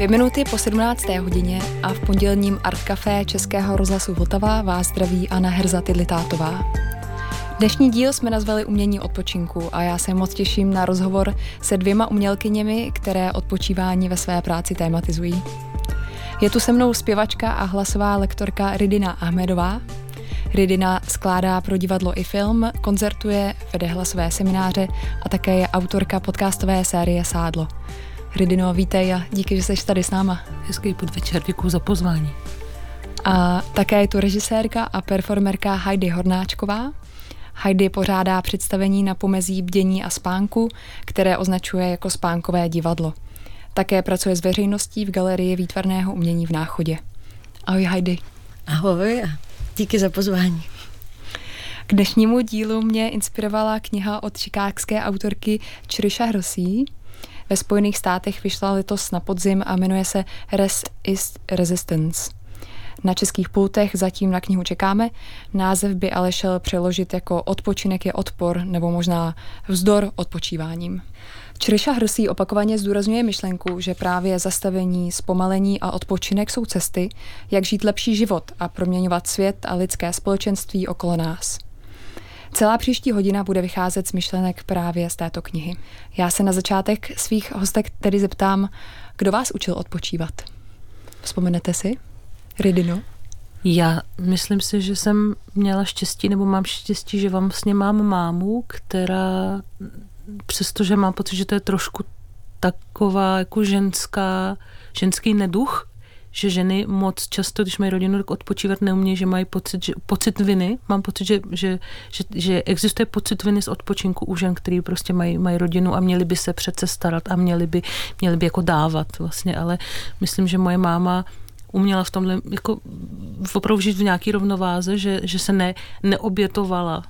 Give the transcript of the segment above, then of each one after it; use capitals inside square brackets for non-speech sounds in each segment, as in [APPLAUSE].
Dvě minuty po 17. hodině a v pondělním Art Café Českého rozhlasu Vltava vás zdraví Anna Herza Tidlitátová. Dnešní díl jsme nazvali Umění odpočinku a já se moc těším na rozhovor se dvěma umělkyněmi, které odpočívání ve své práci tématizují. Je tu se mnou zpěvačka a hlasová lektorka Ridina Ahmedová. Ridina skládá pro divadlo i film, koncertuje, vede hlasové semináře a také je autorka podcastové série Sádlo. Ridino, vítej a díky, že jsi tady s náma. Hezký podvečer, děkuji za pozvání. A také je tu režisérka a performerka Heidi Hornáčková. Heidi pořádá představení na pomezí bdění a spánku, které označuje jako spánkové divadlo. Také pracuje s veřejností v galerii výtvarného umění v Náchodě. Ahoj Heidi. Ahoj a díky za pozvání. K dnešnímu dílu mě inspirovala kniha od čikákské autorky Čryša Hrosí. Ve Spojených státech vyšla letos na podzim a jmenuje se Rest is Resistance. Na českých pultech zatím na knihu čekáme. Název by ale šel přeložit jako Odpočinek je odpor nebo možná vzdor odpočíváním. Čryša Hrsí opakovaně zdůrazňuje myšlenku, že právě zastavení, zpomalení a odpočinek jsou cesty, jak žít lepší život a proměňovat svět a lidské společenství okolo nás. Celá příští hodina bude vycházet z myšlenek právě z této knihy. Já se na začátek svých hostek tedy zeptám, kdo vás učil odpočívat? Vzpomenete si? Ridino? Já myslím si, že jsem měla štěstí, nebo mám štěstí, že vám vlastně mám mámu, která přestože mám pocit, že to je trošku taková jako ženská, ženský neduch, že ženy moc často, když mají rodinu, tak odpočívat neumějí, že mají pocit, že, pocit viny. Mám pocit, že, že, že, že existuje pocit viny z odpočinku u žen, který prostě mají, mají rodinu a měli by se přece starat a měli by, měli by jako dávat vlastně, ale myslím, že moje máma uměla v tomhle jako opravdu žít v nějaký rovnováze, že, že se ne, neobětovala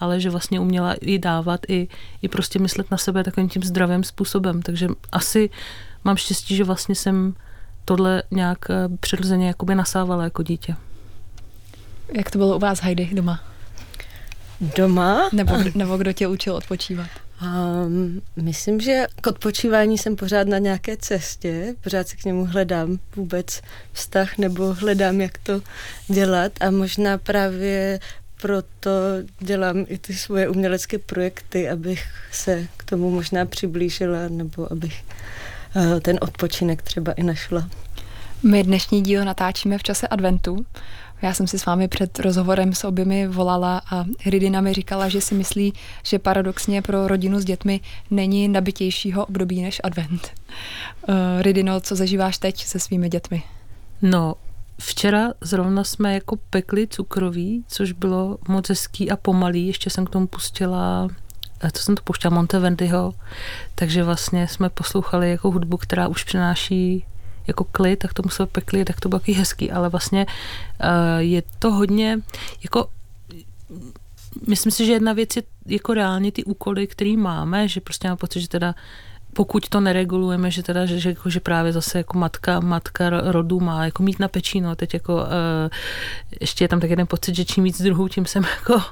ale že vlastně uměla i dávat, i, i prostě myslet na sebe takovým tím zdravým způsobem. Takže asi mám štěstí, že vlastně jsem tohle nějak eh, přirozeně jakoby nasávala jako dítě. Jak to bylo u vás, Heidi, doma? Doma? Nebo, nebo kdo tě učil odpočívat? Um, myslím, že k odpočívání jsem pořád na nějaké cestě, pořád si k němu hledám vůbec vztah nebo hledám, jak to dělat a možná právě proto dělám i ty svoje umělecké projekty, abych se k tomu možná přiblížila nebo abych uh, ten odpočinek třeba i našla. My dnešní díl natáčíme v čase adventu. Já jsem si s vámi před rozhovorem s oběmi volala a Ridina mi říkala, že si myslí, že paradoxně pro rodinu s dětmi není nabitějšího období než advent. Uh, Ridino, co zažíváš teď se svými dětmi? No, Včera zrovna jsme jako pekli cukroví, což bylo moc hezký a pomalý. Ještě jsem k tomu pustila, eh, to jsem to pouštěla Monteverdiho, takže vlastně jsme poslouchali jako hudbu, která už přináší jako klid, tak tomu jsme pekli, tak to bylo taky hezký, ale vlastně uh, je to hodně jako myslím si, že jedna věc je jako reálně ty úkoly, které máme, že prostě mám pocit, že teda pokud to neregulujeme, že teda, že, že, jako, že právě zase jako matka, matka rodu má jako mít na pečí, no teď jako uh, ještě je tam tak jeden pocit, že čím víc druhů, tím jsem [LAUGHS] jako uh,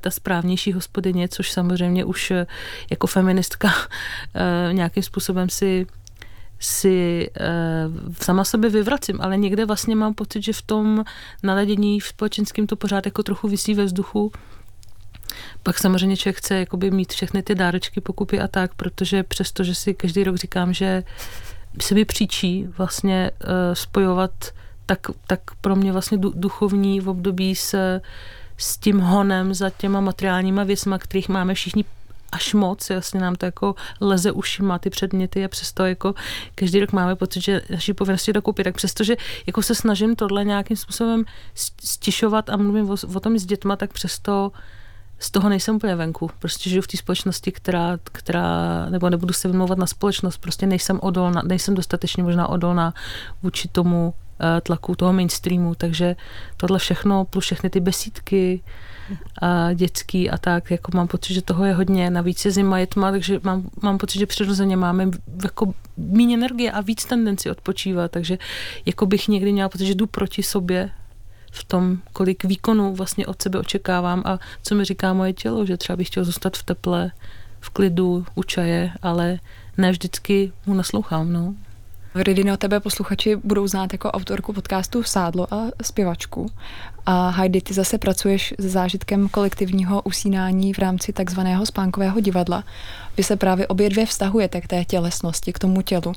ta správnější hospodyně, což samozřejmě už uh, jako feministka uh, nějakým způsobem si si uh, sama sebe vyvracím, ale někde vlastně mám pocit, že v tom naladění v společenském to pořád jako trochu vysí ve vzduchu, pak samozřejmě člověk chce jakoby mít všechny ty dárečky, pokupy a tak, protože přesto, že si každý rok říkám, že se mi příčí vlastně uh, spojovat tak, tak pro mě vlastně duchovní v období s, s tím honem za těma materiálníma věcma, kterých máme všichni až moc, jasně nám to jako leze ušima ty předměty a přesto jako každý rok máme pocit, že naší povinnosti to koupit, tak přesto, že jako se snažím tohle nějakým způsobem stišovat a mluvím o, o tom s dětma, tak přesto z toho nejsem úplně venku. Prostě žiju v té společnosti, která, která, nebo nebudu se vymlouvat na společnost, prostě nejsem odolná, nejsem dostatečně možná odolná vůči tomu uh, tlaku toho mainstreamu, takže tohle všechno plus všechny ty besídky a dětský a tak, jako mám pocit, že toho je hodně, navíc je zima, je tma, takže mám, mám pocit, že přirozeně máme jako méně energie a víc tendenci odpočívat, takže jako bych někdy měla pocit, že jdu proti sobě v tom, kolik výkonů vlastně od sebe očekávám a co mi říká moje tělo, že třeba bych chtěl zůstat v teple, v klidu, u čaje, ale ne vždycky mu naslouchám, no. Ridino tebe posluchači budou znát jako autorku podcastu Sádlo a zpěvačku. A Heidi, ty zase pracuješ se zážitkem kolektivního usínání v rámci takzvaného spánkového divadla. Vy se právě obě dvě vztahujete k té tělesnosti, k tomu tělu.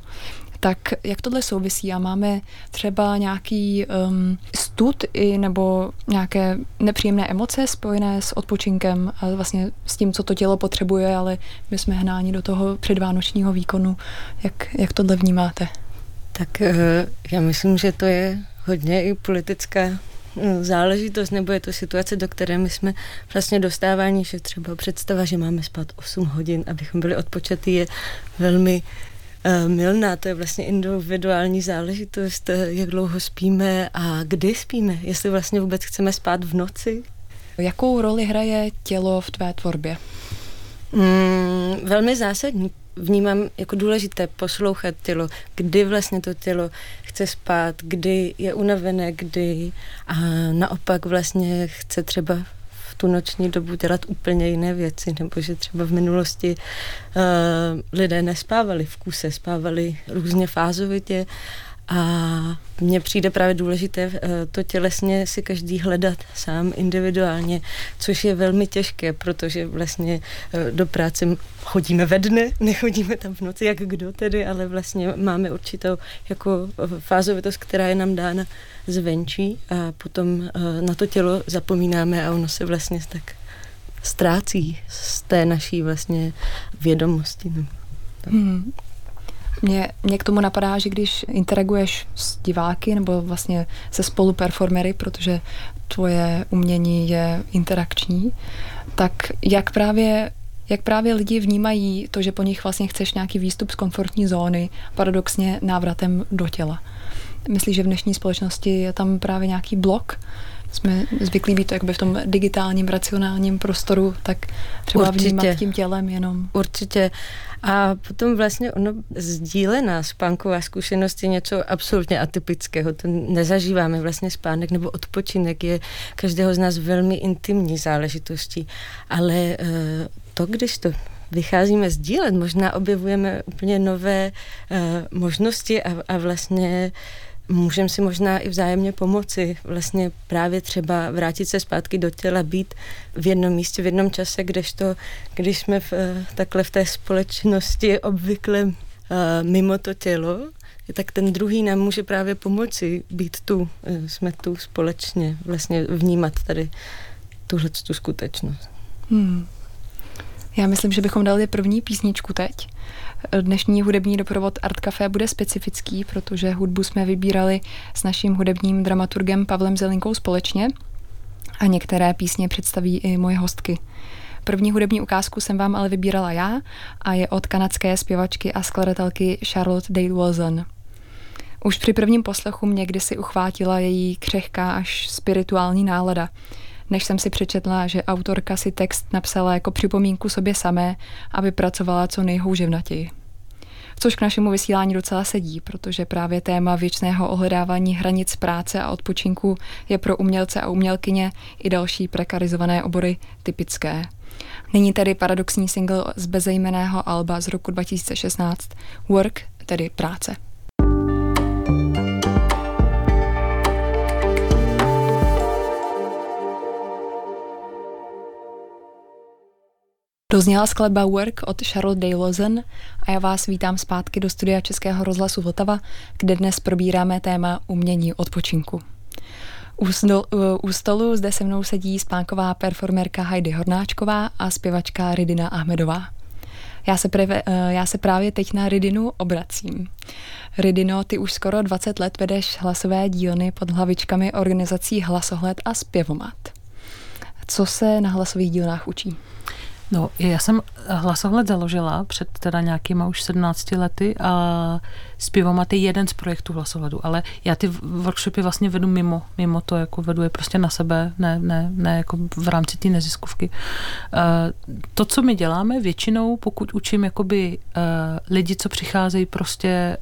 Tak jak tohle souvisí? A máme třeba nějaký um, stud i nebo nějaké nepříjemné emoce spojené s odpočinkem a vlastně s tím, co to tělo potřebuje, ale my jsme hnáni do toho předvánočního výkonu. Jak, jak tohle vnímáte? Tak eh, já myslím, že to je hodně i politická záležitost, nebo je to situace, do které my jsme vlastně dostáváni, že třeba představa, že máme spát 8 hodin, abychom byli odpočatý, je velmi uh, milná. To je vlastně individuální záležitost, jak dlouho spíme a kdy spíme, jestli vlastně vůbec chceme spát v noci. Jakou roli hraje tělo v tvé tvorbě? Mm, velmi zásadní, vnímám jako důležité poslouchat tělo, kdy vlastně to tělo chce spát, kdy je unavené, kdy a naopak vlastně chce třeba v tu noční dobu dělat úplně jiné věci, nebo že třeba v minulosti uh, lidé nespávali v kuse, spávali různě fázovitě a mně přijde právě důležité eh, to tělesně si každý hledat sám individuálně, což je velmi těžké, protože vlastně eh, do práce chodíme ve dne, [LAUGHS] nechodíme tam v noci, jak kdo tedy, ale vlastně máme určitou jako fázovitost, která je nám dána zvenčí a potom eh, na to tělo zapomínáme a ono se vlastně tak ztrácí z té naší vlastně vědomosti. Hmm. Mě, mě k tomu napadá, že když interaguješ s diváky nebo vlastně se spoluperformery, protože tvoje umění je interakční, tak jak právě jak právě lidi vnímají to, že po nich vlastně chceš nějaký výstup z komfortní zóny, paradoxně návratem do těla. Myslíš, že v dnešní společnosti je tam právě nějaký blok? Jsme zvyklí být jakoby v tom digitálním, racionálním prostoru, tak třeba Určitě. vnímat tím tělem jenom. Určitě. A potom vlastně ono sdílená spánková zkušenost je něco absolutně atypického. To nezažíváme vlastně spánek nebo odpočinek je každého z nás velmi intimní záležitostí. Ale eh, to, když to vycházíme sdílet, možná objevujeme úplně nové uh, možnosti a, a vlastně můžeme si možná i vzájemně pomoci. Vlastně právě třeba vrátit se zpátky do těla, být v jednom místě, v jednom čase, kdežto, když jsme v, eh, takhle v té společnosti obvykle uh, mimo to tělo, tak ten druhý nám může právě pomoci být tu, uh, jsme tu společně, vlastně vnímat tady tuhle tu skutečnost. Hmm. Já myslím, že bychom dali první písničku teď. Dnešní hudební doprovod Art Café bude specifický, protože hudbu jsme vybírali s naším hudebním dramaturgem Pavlem Zelinkou společně a některé písně představí i moje hostky. První hudební ukázku jsem vám ale vybírala já a je od kanadské zpěvačky a skladatelky Charlotte Dale Wilson. Už při prvním poslechu mě kdysi uchvátila její křehká až spirituální nálada – než jsem si přečetla, že autorka si text napsala jako připomínku sobě samé, aby pracovala co nejhouževnatěji. Což k našemu vysílání docela sedí, protože právě téma věčného ohledávání hranic práce a odpočinku je pro umělce a umělkyně i další prekarizované obory typické. Nyní tedy paradoxní single z bezejmeného alba z roku 2016 Work, tedy práce. Dozněla skladba Work od Charlotte Daylozen a já vás vítám zpátky do studia Českého rozhlasu Vltava, kde dnes probíráme téma umění odpočinku. U, stolu, u stolu zde se mnou sedí spánková performerka Heidi Hornáčková a zpěvačka Ridina Ahmedová. Já se, preve, eh, já se právě teď na Ridinu obracím. Ridino, ty už skoro 20 let vedeš hlasové dílny pod hlavičkami organizací Hlasohled a Zpěvomat. Co se na hlasových dílnách učí? No, já jsem hlasohled založila před teda nějakýma už 17 lety a zpěvomat je jeden z projektů hlasohledu, ale já ty workshopy vlastně vedu mimo, mimo to, jako vedu je prostě na sebe, ne, ne, ne jako v rámci té neziskovky. Uh, to, co my děláme většinou, pokud učím jakoby uh, lidi, co přicházejí prostě,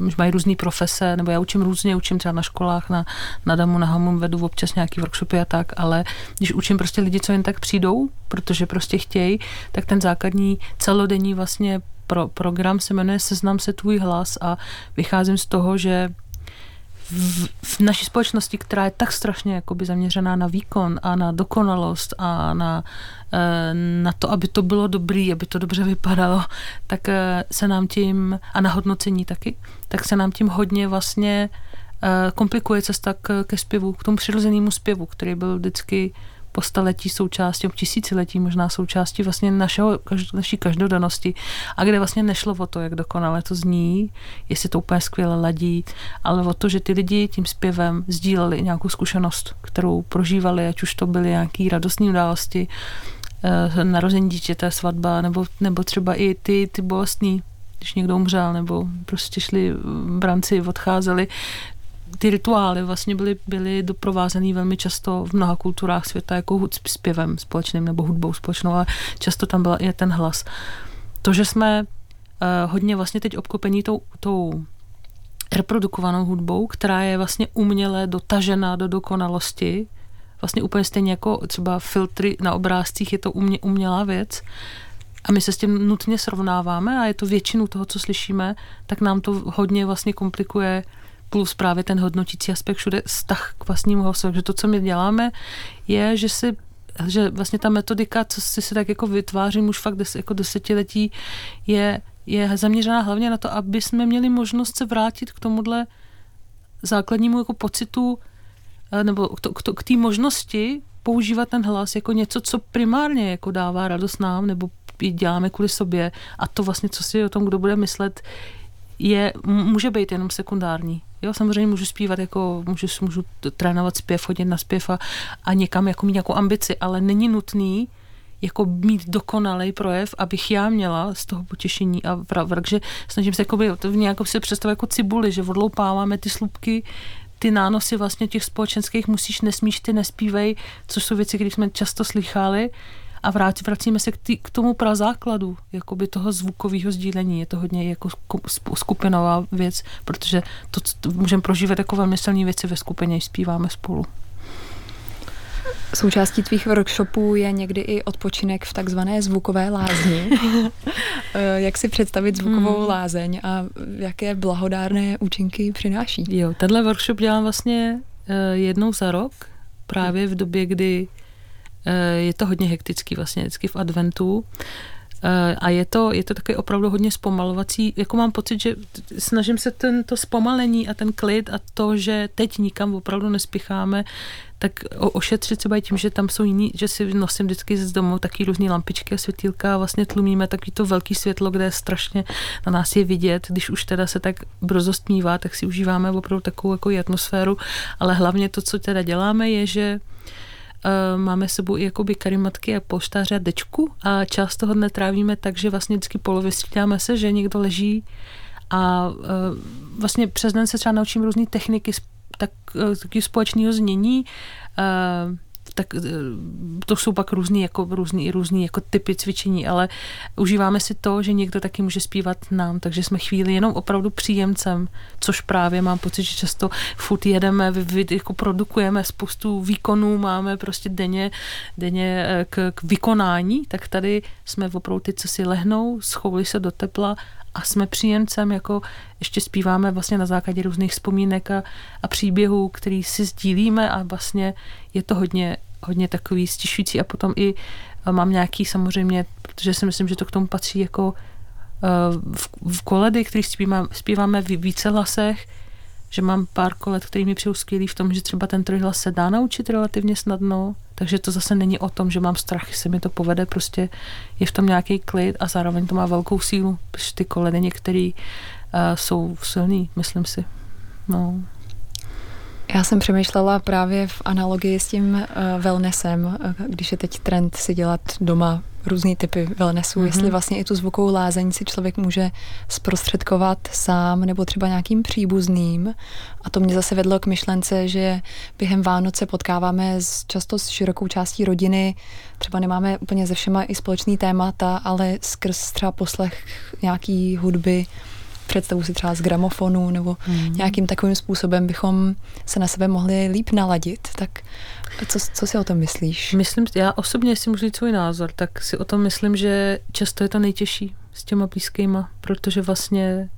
uh, mají různé profese, nebo já učím různě, učím třeba na školách, na, na DAMu, na HAMu, vedu občas nějaký workshopy a tak, ale když učím prostě lidi, co jen tak přijdou, protože prostě chtějí, tak ten základní celodenní vlastně pro, program se jmenuje Seznam se tvůj hlas a vycházím z toho, že v, v naší společnosti, která je tak strašně jakoby zaměřená na výkon a na dokonalost a na, eh, na to, aby to bylo dobrý, aby to dobře vypadalo, tak eh, se nám tím, a na hodnocení taky, tak se nám tím hodně vlastně eh, komplikuje cesta k, ke zpěvu, k tomu přirozenému zpěvu, který byl vždycky po staletí součástí, tisíciletí možná součástí vlastně našeho, naší každodennosti a kde vlastně nešlo o to, jak dokonale to zní, jestli to úplně skvěle ladí, ale o to, že ty lidi tím zpěvem sdíleli nějakou zkušenost, kterou prožívali, ať už to byly nějaké radostné události, eh, narození dítěte, svatba, nebo, nebo třeba i ty, ty bolestní když někdo umřel, nebo prostě šli branci, odcházeli, ty rituály vlastně byly, byly doprovázený velmi často v mnoha kulturách světa jako zpěvem společným nebo hudbou společnou, ale často tam byl i ten hlas. To, že jsme uh, hodně vlastně teď obklopení tou, tou reprodukovanou hudbou, která je vlastně uměle dotažená do dokonalosti, vlastně úplně stejně jako třeba filtry na obrázcích, je to umě, umělá věc, a my se s tím nutně srovnáváme a je to většinu toho, co slyšíme, tak nám to hodně vlastně komplikuje plus právě ten hodnotící aspekt všude vztah k vlastnímu hlasu. Takže to, co my děláme, je, že si že vlastně ta metodika, co si se tak jako vytvářím už fakt des, jako desetiletí, je, je zaměřená hlavně na to, aby jsme měli možnost se vrátit k tomuhle základnímu jako pocitu eh, nebo k, k, to, k té možnosti používat ten hlas jako něco, co primárně jako dává radost nám, nebo děláme kvůli sobě a to vlastně, co si o tom kdo bude myslet, je, může být jenom sekundární. Jo, samozřejmě můžu zpívat, jako můžu, můžu trénovat zpěv, chodit na zpěv a, a někam jako mít nějakou ambici, ale není nutný jako mít dokonalý projev, abych já měla z toho potěšení a takže snažím se jako by, to nějak si představit jako cibuli, že odloupáváme ty slupky, ty nánosy vlastně těch společenských musíš, nesmíš, ty nespívej, což jsou věci, které jsme často slychali, a vrát, vracíme se k, tý, k tomu prazákladu jakoby toho zvukového sdílení. Je to hodně jako skupinová věc, protože to, to můžeme prožívat jako velmi silné věci ve skupině, když zpíváme spolu. Součástí tvých workshopů je někdy i odpočinek v takzvané zvukové lázni. [LAUGHS] Eh, jak si představit zvukovou hmm. lázeň a jaké blahodárné účinky přináší? Jo, tenhle workshop dělám vlastně eh, jednou za rok, právě v době, kdy je to hodně hektický vlastně vždycky v adventu. Eh, a je to, je to taky opravdu hodně zpomalovací. Jako mám pocit, že snažím se tento zpomalení a ten klid a to, že teď nikam opravdu nespěcháme, tak ošetřit třeba i tím, že tam jsou jiní, že si nosím vždycky z domu taky různé lampičky a světýlka a vlastně tlumíme taky to velký světlo, kde je strašně na nás je vidět. Když už teda se tak brzo stmívá, tak si užíváme opravdu takovou jako atmosféru, ale hlavně to, co teda děláme, je, že Uh, máme sebou i jakoby karimatky a polštáře a dečku a část toho dne trávíme tak, že vlastně vždycky polovy střídáme se, že někdo leží a uh, vlastně přes den se třeba naučím různé techniky tak, uh, taky společného znění. Tak eh, to jsou pak různý, jako, různý, různý jako typy cvičení, ale užíváme si to, že někdo taky může zpívat nám, takže jsme chvíli jenom opravdu příjemcem, což právě mám pocit, že často furt jedeme, vy, vy, jako produkujeme spoustu výkonů, máme prostě denně, denně eh, k, k vykonání, tak tady jsme opravdu ty, co si lehnou, schouli se do tepla a jsme příjemcem, jako ještě zpíváme vlastně na základě různých vzpomínek a, a příběhů, který si sdílíme a vlastně je to hodně, hodně takový stišující. A potom i mám nějaký samozřejmě, protože si myslím, že to k tomu patří jako v, v koledy, který zpíváme, zpíváme v více hlasech, že mám pár kolet, který mi přijou skvělý v tom, že třeba ten trojhlas se dá naučit relativně snadno, takže to zase není o tom, že mám strach, že se mi to povede, prostě je v tom nějaký klid a zároveň to má velkou sílu, protože ty koledy některé uh, jsou silný, myslím si. No. Já jsem přemýšlela právě v analogii s tím uh, wellnessem, když je teď trend si dělat doma různý typy wellnessu, mm-hmm. jestli vlastně i tu zvukovou lázeň si člověk může zprostředkovat sám nebo třeba nějakým příbuzným. A to mě zase vedlo k myšlence, že během Vánoce potkáváme s, často s širokou částí rodiny, třeba nemáme úplně ze všema i společný témata, ale skrz třeba poslech nějaký hudby, představu si třeba z gramofonu nebo mm. nějakým takovým způsobem bychom se na sebe mohli líp naladit. Tak co, co si o tom myslíš? Myslím, já osobně si můžu říct svůj názor, tak si o tom myslím, že často je to nejtěžší. s těma blízkýma, protože vlastně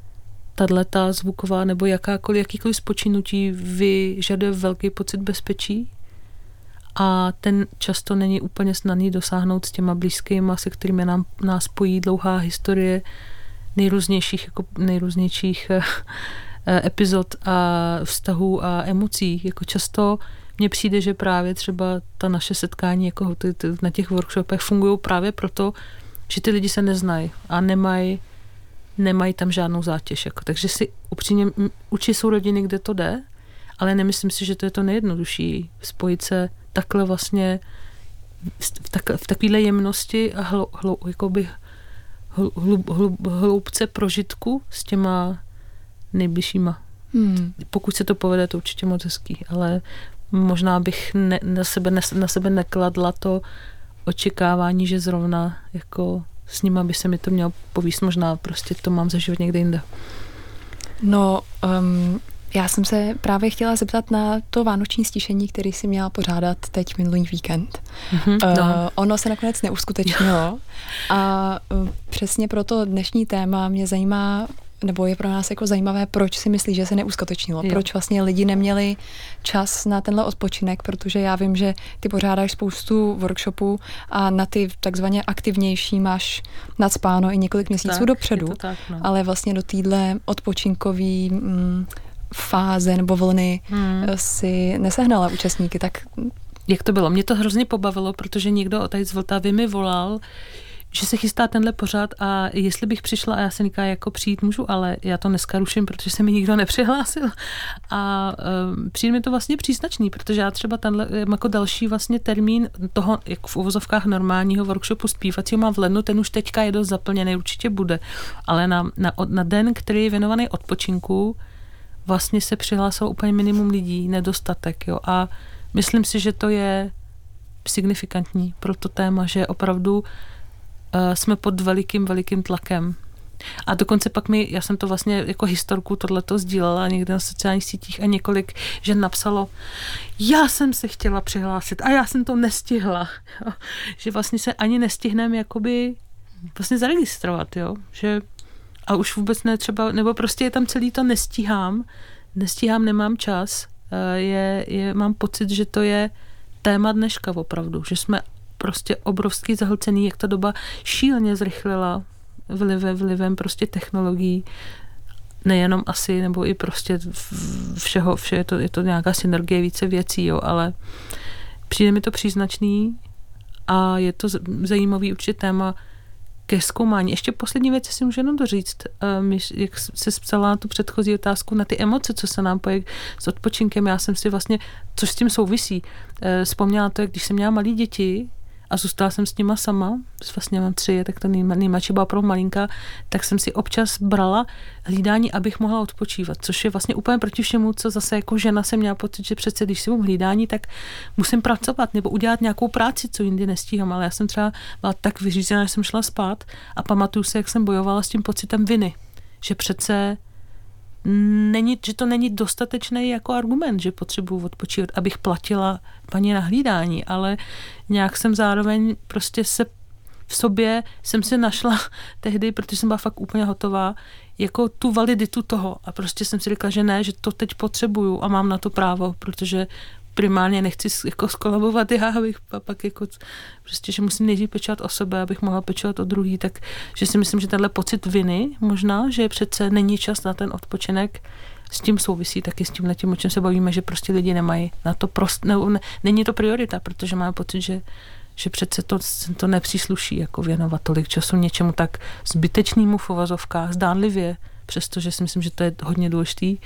tato zvuková nebo jakákoliv, jakýkoliv spočinutí vyžaduje velký pocit bezpečí a ten často není úplně snadný dosáhnout s těma blízkýma, se kterými nám, nás spojí dlouhá historie nejrůznějších, jako nejrůznějších eh, eh, epizod a vztahů a emocí. Jako často mně přijde, že právě třeba ta naše setkání jako ty, ty, na těch workshopech fungují právě proto, že ty lidi se neznají a nemají nemají tam žádnou zátěž. Jako. Takže si upřímně učí jsou rodiny, kde to jde, ale nemyslím si, že to je to nejjednodušší spojit se takhle vlastně v, tak, v takovéhle jemnosti a hlo, hlo, jakoby hlub, hlub, hloubce prožitku s těma nejbližšíma. Hmm. Pokud se to povede, to určitě moc hezký, ale možná bych ne, na, sebe, ne, na sebe nekladla to očekávání, že zrovna jako s nima by se mi to mělo povíst, možná prostě to mám za život někde jinde. No, um, já jsem se právě chtěla zeptat na to vánoční stišení, který si měla pořádat teď minulý víkend. Mm-hmm, no. uh, ono se nakonec neuskutečnilo [LAUGHS] a uh, přesně proto dnešní téma mě zajímá, nebo je pro nás jako zajímavé, proč si myslí, že se neuskutečnilo, jo. proč vlastně lidi neměli čas na tenhle odpočinek, protože já vím, že ty pořádáš spoustu workshopů a na ty takzvaně aktivnější máš nadspáno i několik měsíců tak, dopředu, tak, no. ale vlastně do týdle odpočinkový mm, fáze nebo vlny hmm. si nesehnala účastníky, tak jak to bylo? Mě to hrozně pobavilo, protože někdo tady z Vltavy mi volal, že se chystá tenhle pořád a jestli bych přišla a já se říká, jako přijít můžu, ale já to dneska ruším, protože se mi nikdo nepřihlásil a um, přijde mi to vlastně příznačný, protože já třeba tenhle jako další vlastně termín toho, jak v uvozovkách normálního workshopu zpívacího mám v lednu, ten už teďka je dost zaplněný, určitě bude, ale na, na, na den, který je věnovaný odpočinku, vlastně se přihlásilo úplně minimum lidí, nedostatek, jo, a myslím si, že to je signifikantní pro to téma, že opravdu uh, jsme pod velikým, velikým tlakem. A dokonce pak mi, já jsem to vlastně jako historku tohleto sdílela někde na sociálních sítích a několik žen napsalo, já jsem se chtěla přihlásit a já jsem to nestihla. Jo. [LAUGHS] Že vlastně se ani nestihneme jakoby vlastně zaregistrovat, jo. Že a už vůbec ne třeba, nebo prostě je tam celý to nestíhám, nestíhám, nemám čas, eh, je, je, mám pocit, že to je téma dneška opravdu, že jsme prostě obrovský zahlcený, jak ta doba šíleně zrychlila vlivem, vlivem prostě technologií, nejenom asi, nebo i prostě všeho, vše je to, je to nějaká synergie více věcí, jo, ale přijde mi to příznačný a je to zajímavý určitě téma, ke zkoumání. Ještě poslední věc si můžu jenom doříct, um, jak se psala tu předchozí otázku, na ty emoce, co se nám pojí s odpočinkem. Já jsem si vlastně, což s tím souvisí, uh, vzpomněla to, jak když jsem měla malé děti, a zůstala jsem s nima sama, vlastně mám tři, tak ta nejmladší byla pro malinka, tak jsem si občas brala hlídání, abych mohla odpočívat, což je vlastně úplně proti všemu, co zase jako žena jsem měla pocit, že přece když si mám hlídání, tak musím pracovat nebo udělat nějakou práci, co jindy nestíhám, ale já jsem třeba byla tak vyřízená, že jsem šla spát a pamatuju se, jak jsem bojovala s tím pocitem viny, že přece není, že to není dostatečný jako argument, že potřebuji odpočívat, abych platila paní na hlídání, ale nějak jsem zároveň prostě se v sobě jsem si našla [LAUGHS] tehdy, protože jsem byla fakt úplně hotová, jako tu validitu toho. A prostě jsem si řekla, že ne, že to teď potřebuju a mám na to právo, protože primárně nechci jako skolabovat já, abych pak jako prostě, že musím nejdřív pečovat o sebe, abych mohla pečovat o druhý, tak že si myslím, že tenhle pocit viny možná, že přece není čas na ten odpočinek, s tím souvisí taky s tím, o čem se bavíme, že prostě lidi nemají na to prost, ne, ne, není to priorita, protože máme pocit, že že přece to, to nepřísluší jako věnovat tolik času něčemu tak zbytečnému v uvazovkách, zdánlivě, přestože si myslím, že to je hodně důležitý,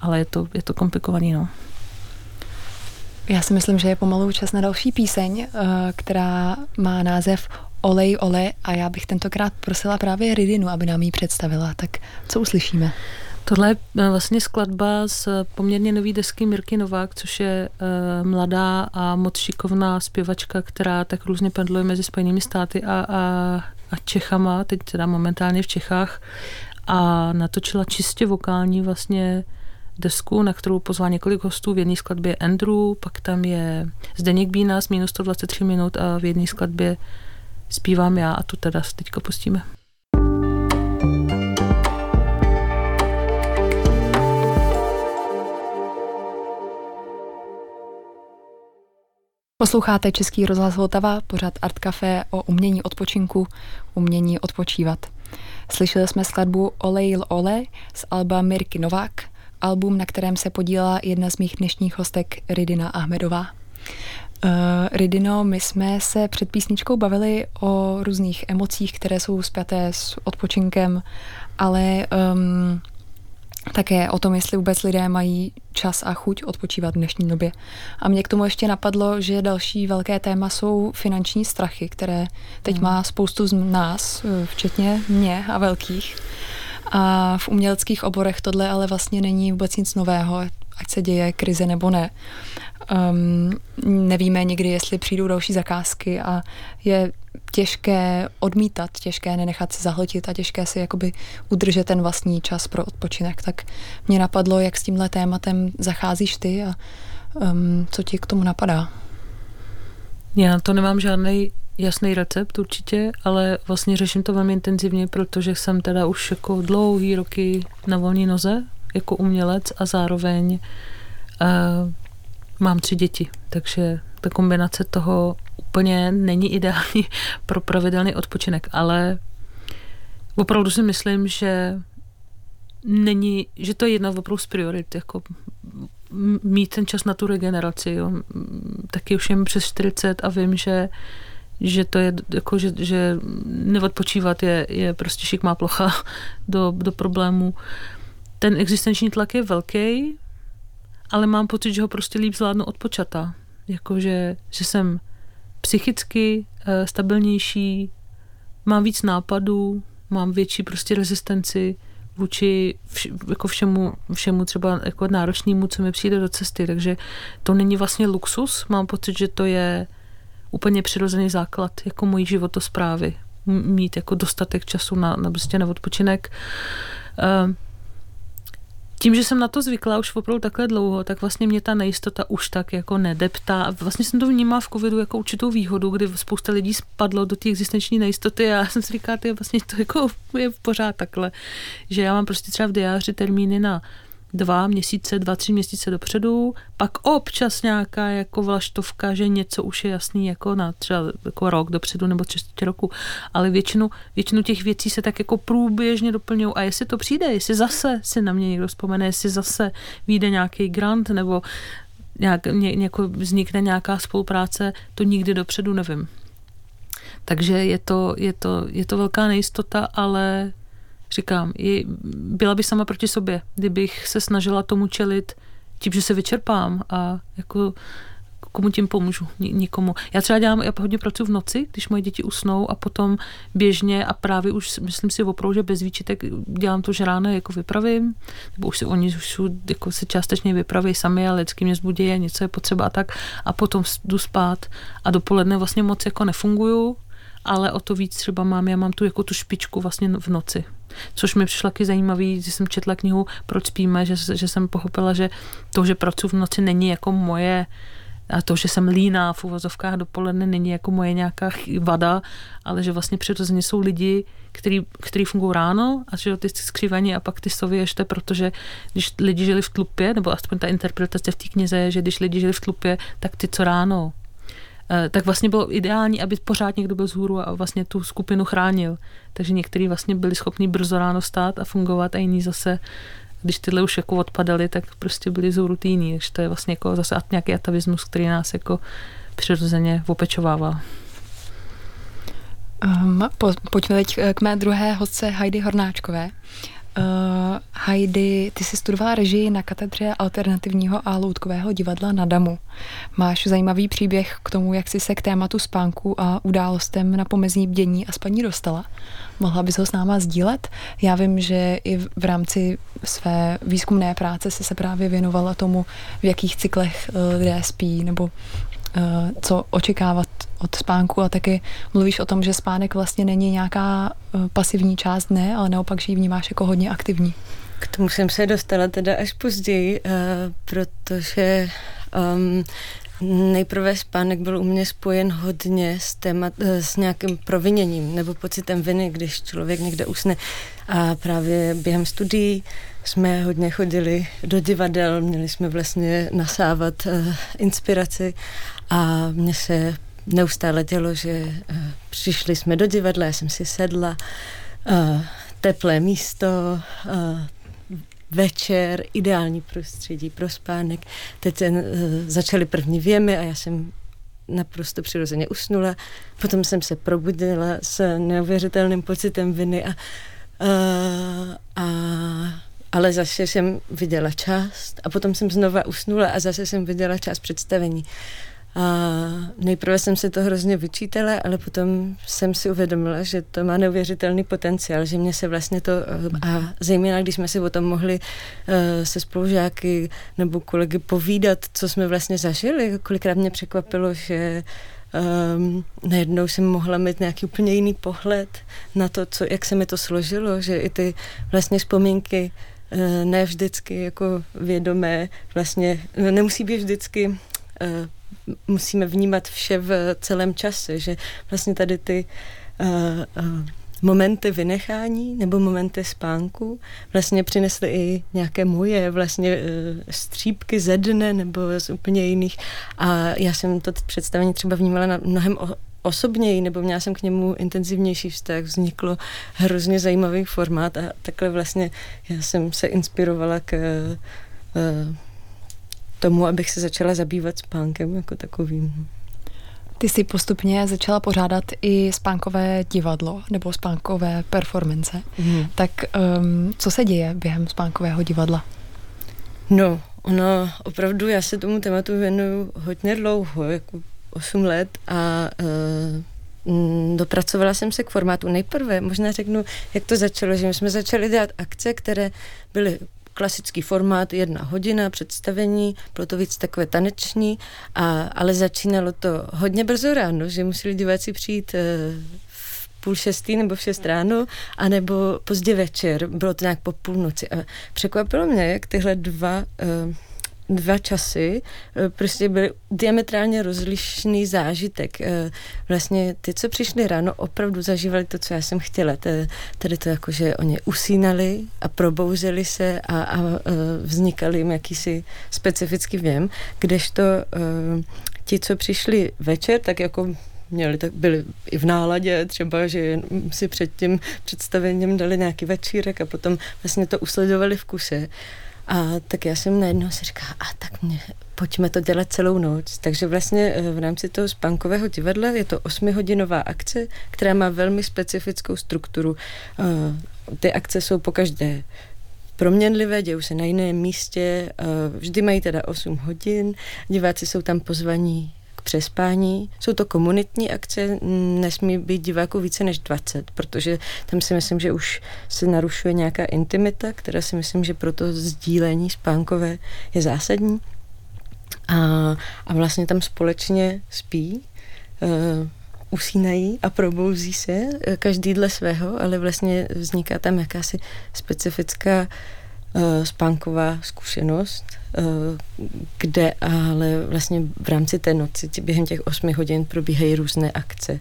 ale je to, je to komplikovaný, no. Já si myslím, že je pomalu čas na další píseň, eh, která má název Olej, ole a já bych tentokrát prosila právě Ridinu, aby nám ji představila. Tak co uslyšíme? Tohle je eh, vlastně skladba z poměrně nový desky Mirky Novák, což je uh, mladá a moc šikovná zpěvačka, která tak různě pendluje mezi Spojenými státy a, a, a Čechama, teď teda momentálně v Čechách a natočila čistě vokální vlastně desku, na kterou pozval několik hostů. V jedné skladbě Andrew, pak tam je Zdeněk Bína z minus 123 minut a v jedné skladbě zpívám já a tu teda teďka pustíme. Posloucháte Český rozhlas Vltava, pořad Art Café o umění odpočinku, umění odpočívat. Slyšeli jsme skladbu Olejl Ole z Alba Mirky Novák – album, na kterém se podílela jedna z mých dnešních hostek Ridina Ahmedová. Uh, Ridino, my jsme se před písničkou bavili o různých emocích, které jsou zpěté s odpočinkem, ale um, také o tom, jestli vůbec lidé mají čas a chuť odpočívat v dnešní době. A mě k tomu ještě napadlo, že další velké téma jsou finanční strachy, které teď má spoustu z nás, eh, včetně mě a velkých. A v uměleckých oborech tohle ale vlastně není vůbec nic nového, ať se děje krize nebo ne. Um, nevíme někdy, jestli přijdou další zakázky a je těžké odmítat, těžké nenechat se zahltit a těžké si jakoby udržet ten vlastní čas pro odpočinek. Tak mě napadlo, jak s tímhle tématem zacházíš ty a um, co ti k tomu napadá. Já to nemám žádný jasný recept určitě, ale vlastně řeším to velmi intenzivně, protože jsem teda už jako dlouhý roky na volné noze jako umělec a zároveň uh, mám tři děti, takže ta kombinace toho úplně není ideální [LAUGHS] pro pravidelný odpočinek, ale opravdu si myslím, že není, že to je jedna opravdu z priorit, jako mít ten čas na tu regeneraci. Jo. Taky už jen přes 40 a vím, že že to je, jako, že, že neodpočívat je, je prostě šikmá plocha [LAUGHS] do, do problému. Ten existenční tlak je velký, ale mám pocit, že ho prostě líp zvládnu odpočata. Jakože, že jsem psychicky uh, stabilnější, mám víc nápadů, mám větší prostě rezistenci vůči vš, jako všemu, všemu třeba jako náročnému, co mi přijde do cesty. Takže to není vlastně luxus, mám pocit, že to je úplně přirozený základ jako mojí životosprávy. Mít jako dostatek času na, na, prostě na odpočinek. Uh, tím, že jsem na to zvykla už opravdu takhle dlouho, tak vlastně mě ta nejistota už tak jako nedeptá. Vlastně jsem to vnímala v covidu jako určitou výhodu, kdy spousta lidí spadlo do té existenční nejistoty a já jsem si říkala, že vlastně to jako je pořád takhle, že já mám prostě třeba v diáři termíny na dva měsíce, dva, tři měsíce dopředu, pak občas nějaká jako vlaštovka, že něco už je jasný jako na třeba jako rok dopředu nebo tři roku, ale většinu, většinu těch věcí se tak jako průběžně doplňují a jestli to přijde, jestli zase si na mě někdo vzpomene, jestli zase vyjde nějaký grant nebo nějak, ně, něko, vznikne nějaká spolupráce, to nikdy dopředu nevím. Takže je to, je to, je to velká nejistota, ale říkám, byla by sama proti sobě, kdybych se snažila tomu čelit tím, že se vyčerpám a jako komu tím pomůžu, nikomu. Já třeba dělám, já hodně pracuji v noci, když moje děti usnou a potom běžně a právě už myslím si opravdu, že bez výčitek dělám to, že ráno jako vypravím, nebo už si oni už jako se částečně vypraví sami a vždycky mě zbudí a něco je potřeba a tak a potom jdu spát a dopoledne vlastně moc jako nefunguju, ale o to víc třeba mám, já mám tu jako tu špičku vlastně v noci. Což mi přišlo taky zajímavý, že jsem četla knihu Proč spíme, že, že jsem pochopila, že to, že pracuji v noci, není jako moje a to, že jsem líná v uvozovkách dopoledne, není jako moje nějaká vada, ale že vlastně přirozeně jsou lidi, který, který fungují ráno a že ty skřívaní a pak ty sovy ještě, protože když lidi žili v tlupě, nebo aspoň ta interpretace v té knize je, že když lidi žili v tlupě, tak ty co ráno tak vlastně bylo ideální, aby pořád někdo byl zhůru a vlastně tu skupinu chránil. Takže někteří vlastně byli schopni brzo ráno stát a fungovat a jiní zase když tyhle už jako odpadaly, tak prostě byli týní. Takže to je vlastně jako zase nějaký atavismus, který nás jako přirozeně opečovává. Um, po, pojďme teď k mé druhé hostce Heidi Hornáčkové. Uh, Heidi, ty jsi studovala režii na katedře alternativního a loutkového divadla na Damu. Máš zajímavý příběh k tomu, jak jsi se k tématu spánku a událostem na pomezní bdění a spaní dostala. Mohla bys ho s náma sdílet? Já vím, že i v rámci své výzkumné práce se se právě věnovala tomu, v jakých cyklech eh, lidé spí, nebo co očekávat od spánku a taky mluvíš o tom, že spánek vlastně není nějaká eh, pasivní část dne, ale naopak, že ji vnímáš jako hodně aktivní. K tomu jsem se dostala teda až později, uh, protože um, Nejprve spánek byl u mě spojen hodně s, témat, eh, s nějakým proviněním nebo pocitem viny, když člověk někde usne. A právě během studií jsme hodně chodili do divadel, měli jsme vlastně nasávat uh, inspiraci a mně se neustále dělo, že uh, přišli jsme do divadla, já jsem si sedla, uh, teplé místo, večer, ideální prostředí pro spánek. Teď uh, začaly první věmy a já jsem naprosto přirozeně usnula. Potom jsem se probudila s neuvěřitelným pocitem viny a, uh, a ale zase jsem viděla část a potom jsem znova usnula a zase jsem viděla část představení. A nejprve jsem se to hrozně vyčítala, ale potom jsem si uvědomila, že to má neuvěřitelný potenciál, že mě se vlastně to, a zejména když jsme si o tom mohli uh, se spolužáky nebo kolegy povídat, co jsme vlastně zažili, kolikrát mě překvapilo, že um, najednou jsem mohla mít nějaký úplně jiný pohled na to, co, jak se mi to složilo, že i ty vlastně vzpomínky ne vždycky jako vědomé, vlastně nemusí být vždycky uh, musíme vnímat vše v celém čase, že vlastně tady ty uh, momenty vynechání nebo momenty spánku vlastně přinesly i nějaké moje vlastně střípky ze dne nebo z úplně jiných. A já jsem to představení třeba vnímala na mnohem osobněji, nebo měla jsem k němu intenzivnější vztah, vzniklo hrozně zajímavý formát a takhle vlastně já jsem se inspirovala k uh, tomu, abych se začala zabývat spánkem jako takovým. Ty jsi postupně začala pořádat i spánkové divadlo nebo spánkové performance. Mm. Tak um, co se děje během spánkového divadla? No, ono opravdu, já se tomu tématu věnuju hodně dlouho, jako 8 let a uh, dopracovala jsem se k formátu. Nejprve možná řeknu, jak to začalo, že my jsme začali dělat akce, které byly klasický formát, jedna hodina představení, bylo to víc takové taneční, a, ale začínalo to hodně brzo ráno, že museli diváci přijít e, v půl šestý nebo v šest ráno, anebo pozdě večer, bylo to nějak po půlnoci. A překvapilo mě, jak tyhle dva e, dva časy eh, prostě byly diametrálně rozlišný zážitek. Eh, vlastně ty, co přišli ráno, opravdu zažívali to, co já jsem chtěla. Tedy to jako, že oni usínali a probouzeli se a, a eh, vznikali jim jakýsi specifický věm, kdežto ti, co přišli večer, tak jako měli, tak byli i v náladě třeba, že si před tím představením dali nějaký večírek a potom vlastně to usledovali v kuse. A tak já jsem najednou si říkala, a tak mě, pojďme to dělat celou noc. Takže vlastně eh, v rámci toho spánkového divadla je to osmihodinová akce, která má velmi specifickou strukturu. Eh, ty akce jsou po každé proměnlivé, dějou se na jiném místě, eh, vždy mají teda 8 hodin, diváci jsou tam pozvaní přespání. Jsou to komunitní akce, nesmí být diváků více než 20, protože tam si myslím, že už se narušuje nějaká intimita, která si myslím, že pro to sdílení spánkové je zásadní. A, a vlastně tam společně spí, uh, usínají a probouzí se, eh, každý dle svého, ale vlastně vzniká tam jakási specifická spánková zkušenost, eh, kde ale vlastně v rámci té noci během těch osmi hodin probíhají různé akce.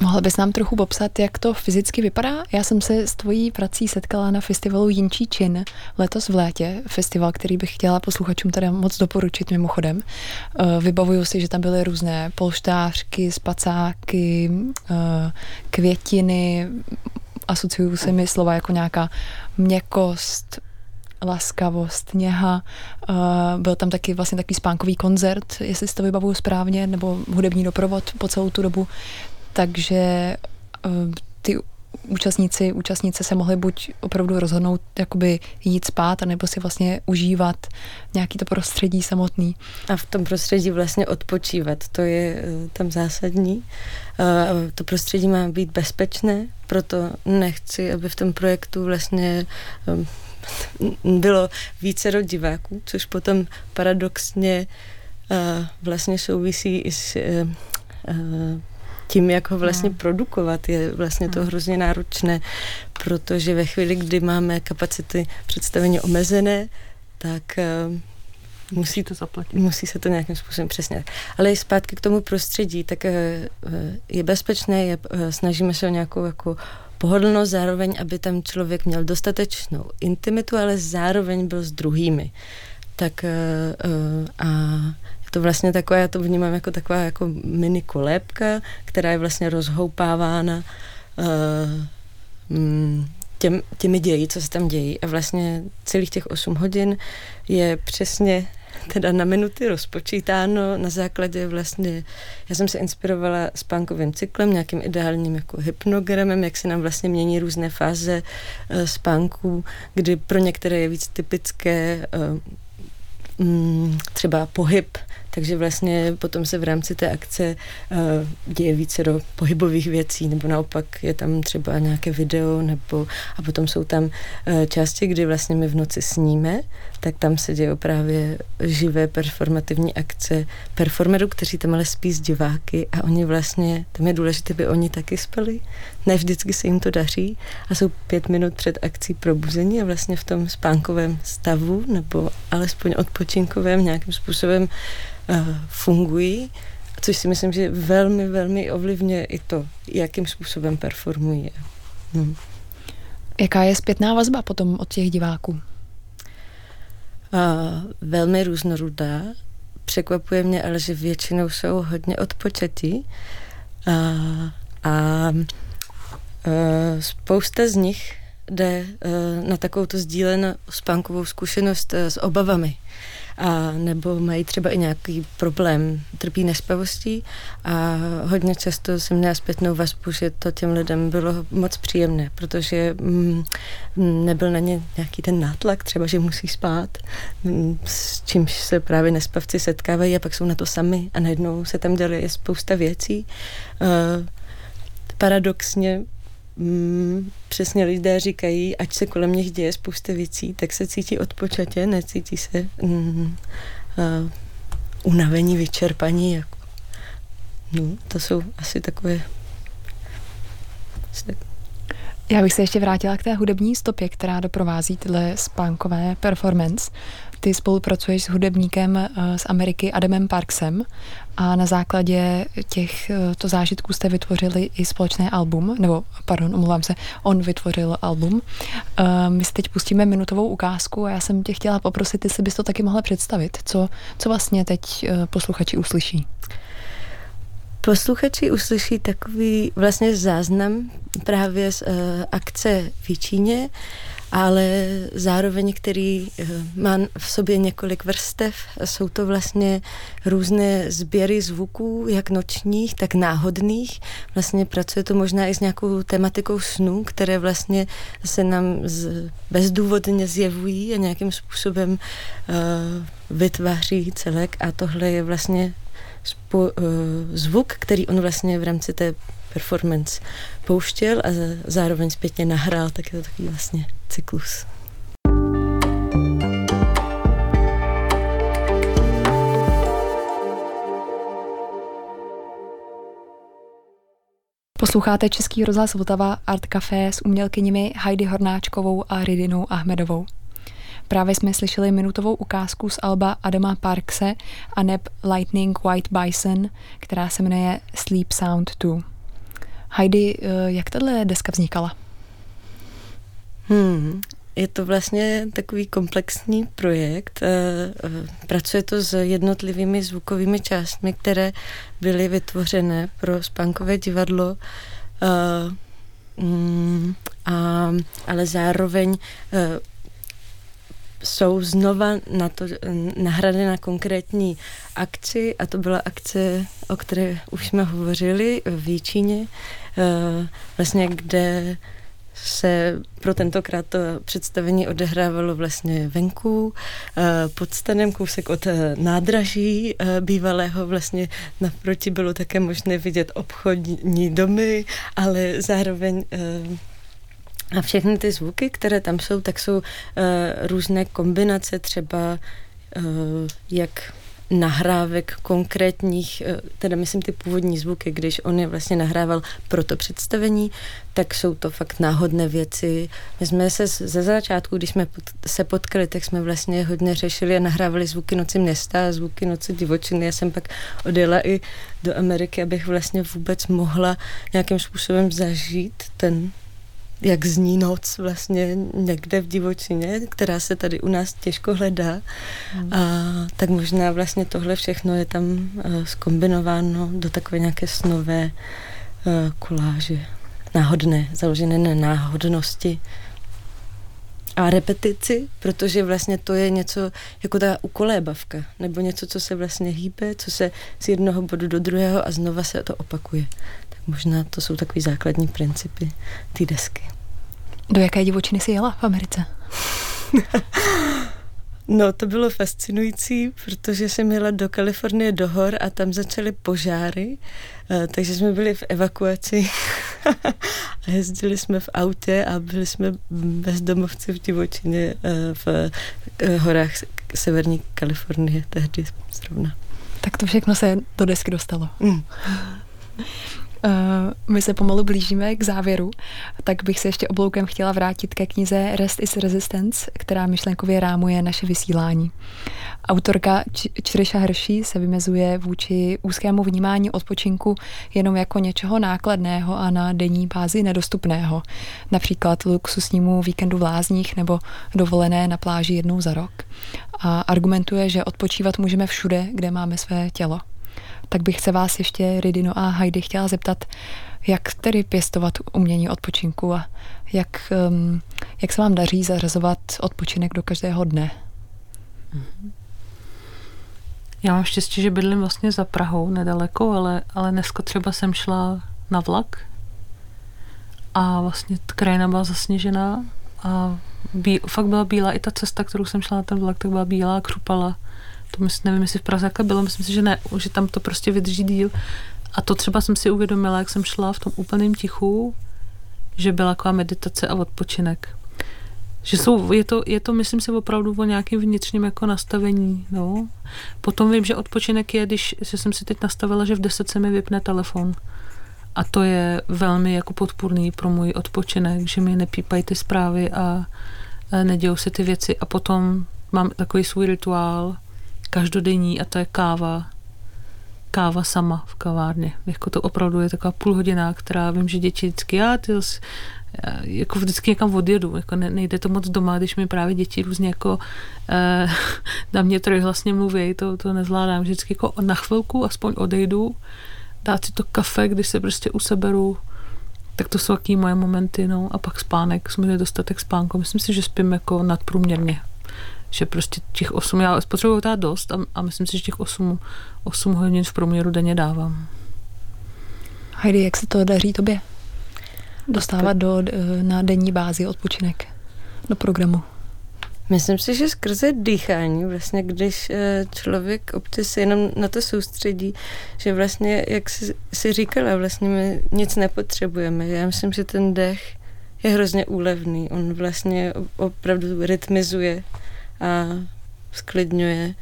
Mohla bys nám trochu popsat, jak to fyzicky vypadá? Já jsem se s tvojí prací setkala na festivalu Jinčí čin letos v létě, festival, který bych chtěla posluchačům tady moc doporučit mimochodem. Eh, vybavuju si, že tam byly různé polštářky, spacáky, květiny, asociují se mi slova jako nějaká měkkost, laskavost, něha. Uh, byl tam taky vlastně takový spánkový koncert, jestli si to vybavuju správně, nebo hudební doprovod po celou tu dobu. Takže uh, ty účastníci, účastnice se mohly buď opravdu rozhodnout jakoby jít spát, anebo si vlastně užívat nějaký to prostředí samotný. A v tom prostředí vlastně odpočívat, to je uh, tam zásadní. Uh, to prostředí má být bezpečné, proto nechci, aby v tom projektu vlastně um, bylo více diváků, což potom paradoxně vlastně souvisí i s tím, jak ho vlastně hmm. produkovat, je vlastně to hmm. hrozně náročné, protože ve chvíli, kdy máme kapacity představení omezené, tak musí to zaplatit. Musí se to nějakým způsobem přesně. Ale i zpátky k tomu prostředí, tak je bezpečné, je, snažíme se o nějakou jako pohodlnost, zároveň, aby tam člověk měl dostatečnou intimitu, ale zároveň byl s druhými. Tak a to vlastně taková, já to vnímám jako taková jako mini kolébka, která je vlastně rozhoupávána mm, těm, těmi ději, co se tam dějí. A vlastně celých těch 8 hodin je přesně teda na minuty rozpočítáno na základě vlastně, já jsem se inspirovala spánkovým cyklem, nějakým ideálním jako hypnogramem, jak se nám vlastně mění různé fáze uh, spánku, kdy pro některé je víc typické uh, třeba pohyb, takže vlastně potom se v rámci té akce uh, děje více do pohybových věcí, nebo naopak je tam třeba nějaké video, nebo a potom jsou tam uh, části, kdy vlastně my v noci sníme, tak tam se dějí právě živé performativní akce performerů, kteří tam ale spí s diváky a oni vlastně, tam je důležité, aby oni taky spali. Ne vždycky se jim to daří a jsou pět minut před akcí probuzení a vlastně v tom spánkovém stavu nebo alespoň odpočinkovém nějakým způsobem fungují, což si myslím, že velmi, velmi ovlivňuje i to, jakým způsobem performují. Hmm. Jaká je zpětná vazba potom od těch diváků? Uh, velmi různorodá. Překvapuje mě ale, že většinou jsou hodně odpočatí. Uh, a uh, spousta z nich jde uh, na takovou sdílenou spánkovou zkušenost uh, s obavami a nebo mají třeba i nějaký problém, trpí nespavostí a hodně často jsem měla zpětnou vazbu, že to těm lidem bylo moc příjemné, protože mm, nebyl na ně nějaký ten nátlak, třeba, že musí spát, mm, s čímž se právě nespavci setkávají a pak jsou na to sami a najednou se tam dělá spousta věcí. Uh, paradoxně mm, přesně lidé říkají, ať se kolem nich děje spousta věcí, tak se cítí odpočatě, necítí se mm, uh, unavení, vyčerpaní. Jako. No, to jsou asi takové... Já bych se ještě vrátila k té hudební stopě, která doprovází tyhle spánkové performance. Ty spolupracuješ s hudebníkem eh, z Ameriky Adamem Parksem a na základě těchto eh, zážitků jste vytvořili i společné album, nebo pardon, omlouvám se, on vytvořil album. Eh, my si teď pustíme minutovou ukázku a já jsem tě chtěla poprosit, jestli bys to taky mohla představit. Co, co vlastně teď posluchači uslyší? Posluchači uslyší takový vlastně záznam právě z uh, akce v Číně, ale zároveň, který uh, má v sobě několik vrstev. Jsou to vlastně různé sběry zvuků, jak nočních, tak náhodných. Vlastně pracuje to možná i s nějakou tematikou snů, které vlastně se nám z, bezdůvodně zjevují a nějakým způsobem uh, vytváří celek a tohle je vlastně uh, zvuk, který on vlastně v rámci té performance pouštěl a zároveň zpětně nahrál, tak je to takový vlastně cyklus. Posloucháte Český rozhlas Vltava Art Café s umělkyněmi Heidi Hornáčkovou a Ridinou Ahmedovou. Právě jsme slyšeli minutovou ukázku z alba Adama Parkse a neb Lightning White Bison, která se jmenuje Sleep Sound 2. Heidi, eh, jak tahle deska vznikala? Hmm, je to vlastně takový komplexní projekt. Eh, eh, pracuje to s jednotlivými zvukovými částmi, které byly vytvořené pro spánkové divadlo. Mm, a, ale zároveň jsou znova na to nahrady na konkrétní akci a to byla akce, o které už jsme hovořili v eh, vlastně kde se pro tentokrát to představení odehrávalo vlastně venku, eh, pod stanem kousek od eh, nádraží bývalého, vlastně naproti bylo také možné vidět obchodní domy, ale zároveň a všechny ty zvuky, které tam jsou, tak jsou různé kombinace, třeba jak nahrávek konkrétních, eh, teda myslím ty původní zvuky, když on je vlastně nahrával pro to představení, tak jsou to fakt náhodné věci. My jsme se ze začátku, když jsme se potkali, tak jsme vlastně hodně řešili a nahrávali zvuky noci města zvuky noci divočiny. Já jsem pak odjela i do Ameriky, abych vlastně vůbec mohla nějakým způsobem zažít ten jak zní noc vlastně někde v divočině, která se tady u nás těžko hledá. Hmm. A tak možná vlastně tohle všechno je tam uh, skombinováno do takové nějaké snové uh, koláže. Náhodné, založené na náhodnosti a repetici, protože vlastně to je něco jako ta ukolébavka, nebo něco, co se vlastně hýbe, co se z jednoho bodu do druhého a znova se to opakuje. Možná to jsou takový základní principy té desky. Do jaké divočiny jsi jela v Americe? [LAUGHS] No, to bylo fascinující, protože jsem jela do Kalifornie do hor a tam začaly požáry, eh, takže jsme byli v evakuaci [LAUGHS] a jezdili jsme v autě a byli jsme bezdomovci v divočině eh, v eh, horách severní Kalifornie tehdy zrovna. Tak to všechno se do desky dostalo. Mm. Uh, my se pomalu blížíme k závěru, tak bych se ještě obloukem chtěla vrátit ke knize Rest is Resistance, která myšlenkově rámuje naše vysílání. Autorka Čryša Hrší se vymezuje vůči úzkému vnímání odpočinku jenom jako něčeho nákladného a na denní bázi nedostupného, například luxusnímu víkendu v Lázních nebo dovolené na pláži jednou za rok. A argumentuje, že odpočívat můžeme všude, kde máme své tělo tak bych se vás ještě, Ridino a Heidi, chtěla zeptat, jak tedy pěstovat umění odpočinku a jak, um, jak se vám daří zařazovat odpočinek do každého dne? Já mám štěstí, že bydlím vlastně za Prahou nedaleko, ale, ale dneska třeba jsem šla na vlak a vlastně krajina byla zasněžená a bí, fakt byla bílá i ta cesta, kterou jsem šla na ten vlak, tak byla bílá, křupala to myslím, nevím, jestli v Praze jaké bylo, myslím si, že ne, že tam to prostě vydrží díl. A to třeba jsem si uvědomila, jak jsem šla v tom úplném tichu, že byla taková meditace a odpočinek. Že jsou, je to, je to, myslím si, opravdu o nějakém vnitřním jako nastavení. No. Potom vím, že odpočinek je, když že jsem si teď nastavila, že v 10 se mi vypne telefon. A to je velmi jako podpůrný pro můj odpočinek, že mi nepípají ty zprávy a, a nedějou se ty věci. A potom mám takový svůj rituál, každodenní a to je káva. Káva sama v kavárně. Jako to opravdu je taková půl hodina, která vím, že děti vždycky, já ty jsi, jako vždycky někam odjedu, jako ne, nejde to moc doma, když mi právě děti různě jako eh, [LAUGHS] na mě trojhlasně mluví, to, to nezvládám, vždycky jako na chvilku aspoň odejdu, dát si to kafe, když se prostě useberu, tak to jsou taky moje momenty, no, a pak spánek, jsme dostatek spánku, myslím si, že spím jako nadprůměrně že prostě těch 8, já spotřebuju dát dost a, a myslím si, že těch 8, 8 hodin v průměru denně dávám. Heidi, jak se to daří tobě? Dostávat do, na denní bázi odpočinek do programu? Myslím si, že skrze dýchání, vlastně když eh, člověk občas se jenom na to soustředí, že vlastně, jak jsi, jsi říkala, vlastně my nic nepotřebujeme. Já myslím, že ten dech je hrozně úlevný. On vlastně opravdu rytmizuje a sklidňuje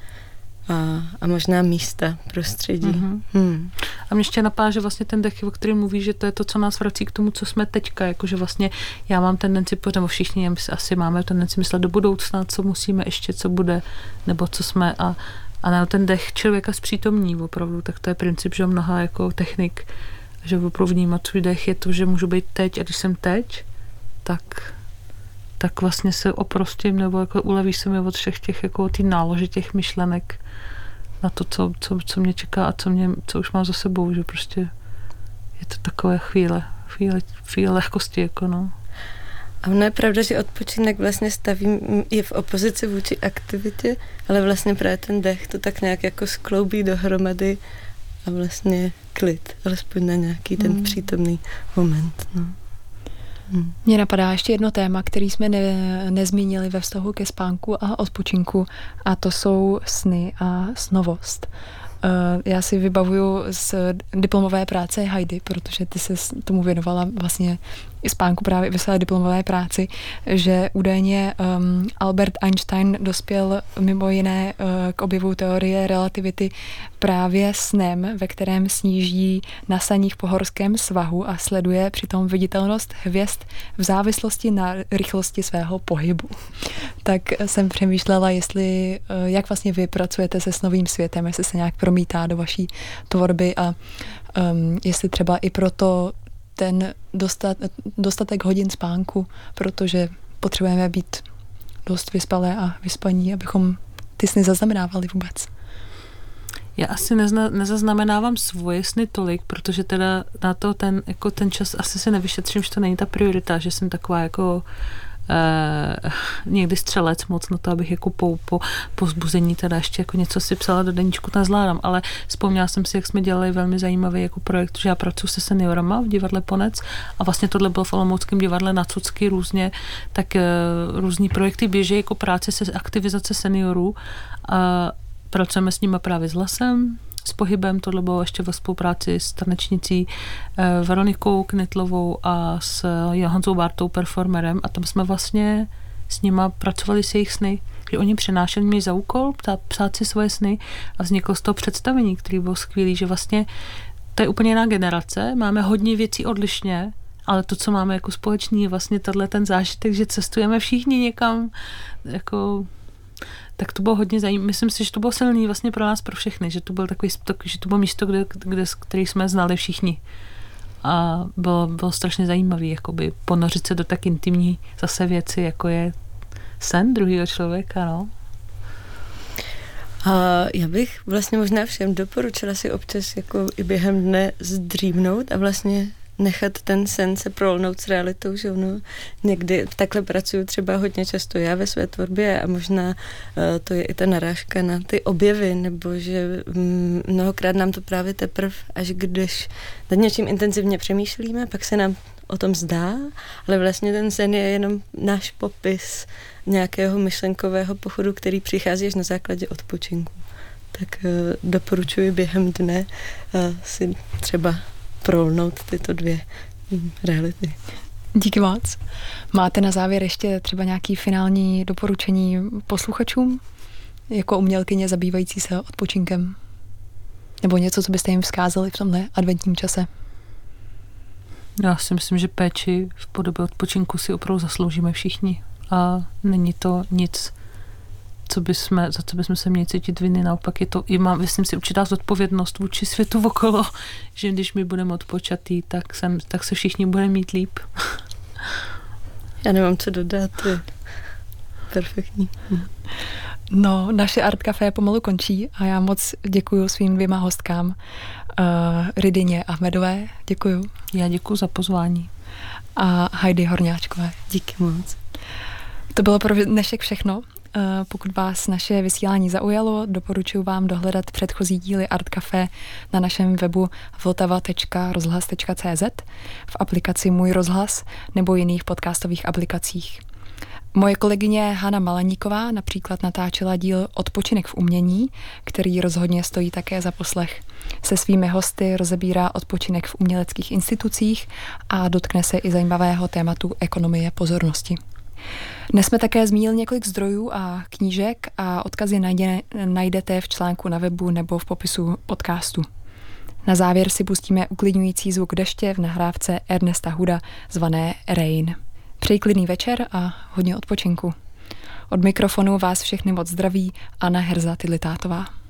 a, a možná místa, prostředí. Mm-hmm. Hmm. A mě ještě napadá, že vlastně ten dech, o kterém mluví, že to je to, co nás vrací k tomu, co jsme teďka, jakože vlastně já mám tendenci, nebo všichni asi máme tendenci myslet do budoucna, co musíme ještě, co bude, nebo co jsme a, a na ten dech člověka zpřítomní opravdu, tak to je princip, že mnoha jako technik, že opravdu vnímat svůj dech je to, že můžu být teď a když jsem teď, tak tak vlastně se oprostím nebo jako uleví se mi od všech těch jako ty nálože těch myšlenek na to, co, co, co mě čeká a co, mě, co už mám za sebou, že prostě je to takové chvíle, chvíle, chvíle lehkosti, jako no. A ono je pravda, že odpočinek vlastně staví, je v opozici vůči aktivitě, ale vlastně právě ten dech to tak nějak jako skloubí dohromady a vlastně klid, alespoň na nějaký ten mm. přítomný moment. No. Hmm. Mně napadá ještě jedno téma, který jsme ne, nezmínili ve vztahu ke spánku a odpočinku a to jsou sny a snovost. Uh, já si vybavuju z diplomové práce Heidi, protože ty se tomu věnovala vlastně spánku právě ve své diplomové práci, že údajně um, Albert Einstein dospěl mimo jiné uh, k objevu teorie relativity právě snem, ve kterém sníží nasaní v pohorském svahu a sleduje přitom viditelnost hvězd v závislosti na rychlosti svého pohybu. [LAUGHS] Tak jsem přemýšlela, jestli, uh, jak vlastně vy pracujete se s novým světem, jestli se nějak promítá do vaší tvorby a um, jestli třeba i proto ten dostat, dostatek hodin spánku, protože potřebujeme být dost vyspalé a vyspaní, abychom ty sny zaznamenávali vůbec. Já asi nezna, nezaznamenávám svoje sny tolik, protože teda na to ten, jako ten čas asi se nevyšetřím, že to není ta priorita, že jsem taková jako eh, někdy střelec moc na to, abych jako po, po, po zbuzení teda ještě jako něco si psala do deníčku, zvládám, ale vzpomněla jsem si, jak jsme dělali velmi zajímavý jako projekt, že já pracuji se seniorama v divadle Ponec a vlastně tohle bylo v Olomouckém divadle na Cucky různě, tak eh, různý projekty běží jako práce se aktivizace seniorů a pracujeme s nimi právě s Lasem, s pohybem, tohle bylo ještě ve spolupráci s tanečnicí eh, Veronikou Knitlovou a s Johansou Bartou, performerem. A tam jsme vlastně s nima pracovali s jejich sny, že oni přinášeli mi za úkol ptát, psát si svoje sny a vzniklo z toho představení, který bylo skvělý, že vlastně to je úplně jiná generace, máme hodně věcí odlišně, ale to, co máme jako společný, je vlastně tenhle ten zážitek, že cestujeme všichni někam jako tak to bylo hodně zajímavé. Myslím si, že to bylo silný vlastně pro nás, pro všechny, že to byl takový, že to bylo místo, kde, kde, který jsme znali všichni. A bylo, bylo strašně zajímavé jakoby ponořit se do tak intimní zase věci, jako je sen druhého člověka, no. A já bych vlastně možná všem doporučila si občas jako i během dne zdřímnout a vlastně nechat ten sen se prolnout s realitou, že ono někdy takhle pracuju třeba hodně často já ve své tvorbě a možná uh, to je i ta narážka na ty objevy, nebo že mm, mnohokrát nám to právě teprve, až když nad něčím intenzivně přemýšlíme, pak se nám o tom zdá, ale vlastně ten sen je jenom náš popis nějakého myšlenkového pochodu, který přichází až na základě odpočinku. Tak uh, doporučuji během dne uh, si třeba prolnout tyto dvě reality. Díky moc. Máte na závěr ještě třeba nějaký finální doporučení posluchačům? Jako umělkyně zabývající se odpočinkem? Nebo něco, co byste jim vzkázali v tomhle adventním čase? Já si myslím, že péči v podobě odpočinku si opravdu zasloužíme všichni. A není to nic co bychom, za co bychom se měli cítit viny. Naopak je to i mám, myslím si, určitá zodpovědnost vůči světu okolo, [LAUGHS] že když my budeme odpočatý, tak, sem, tak se všichni budeme mít líp. Já nemám co dodat, je perfektní. No, naše Art Café pomalu končí a já moc děkuji svým dvěma hostkám, uh, Rydině Ahmedové, děkuji. Já děkuji za pozvání. A Heidi Horňáčkové. Díky moc. To bylo pro dnešek všechno. Eh, pokud vás naše vysílání zaujalo, doporučuji vám dohledat předchozí díly Art Café na našem webu vltava.rozhlas.cz, v aplikaci Můj rozhlas nebo jiných podcastových aplikacích. Moje kolegyně Hana Malaníková například natáčela díl Odpočinek v umění, který rozhodně stojí také za poslech. Se svými hosty rozebírá odpočinek v uměleckých institucích a dotkne se i zajímavého tématu ekonomie pozornosti. Dnes jsme také zmínili několik zdrojů a knížek a odkazy najde, najdete v článku na webu nebo v popisu podcastu. Na závěr si pustíme uklidňující zvuk deště v nahrávce Ernesta Huda zvané Rain. Přeji klidný večer a hodně odpočinku. Od mikrofonu vás všechny moc zdraví Anna Herza Tilitátová.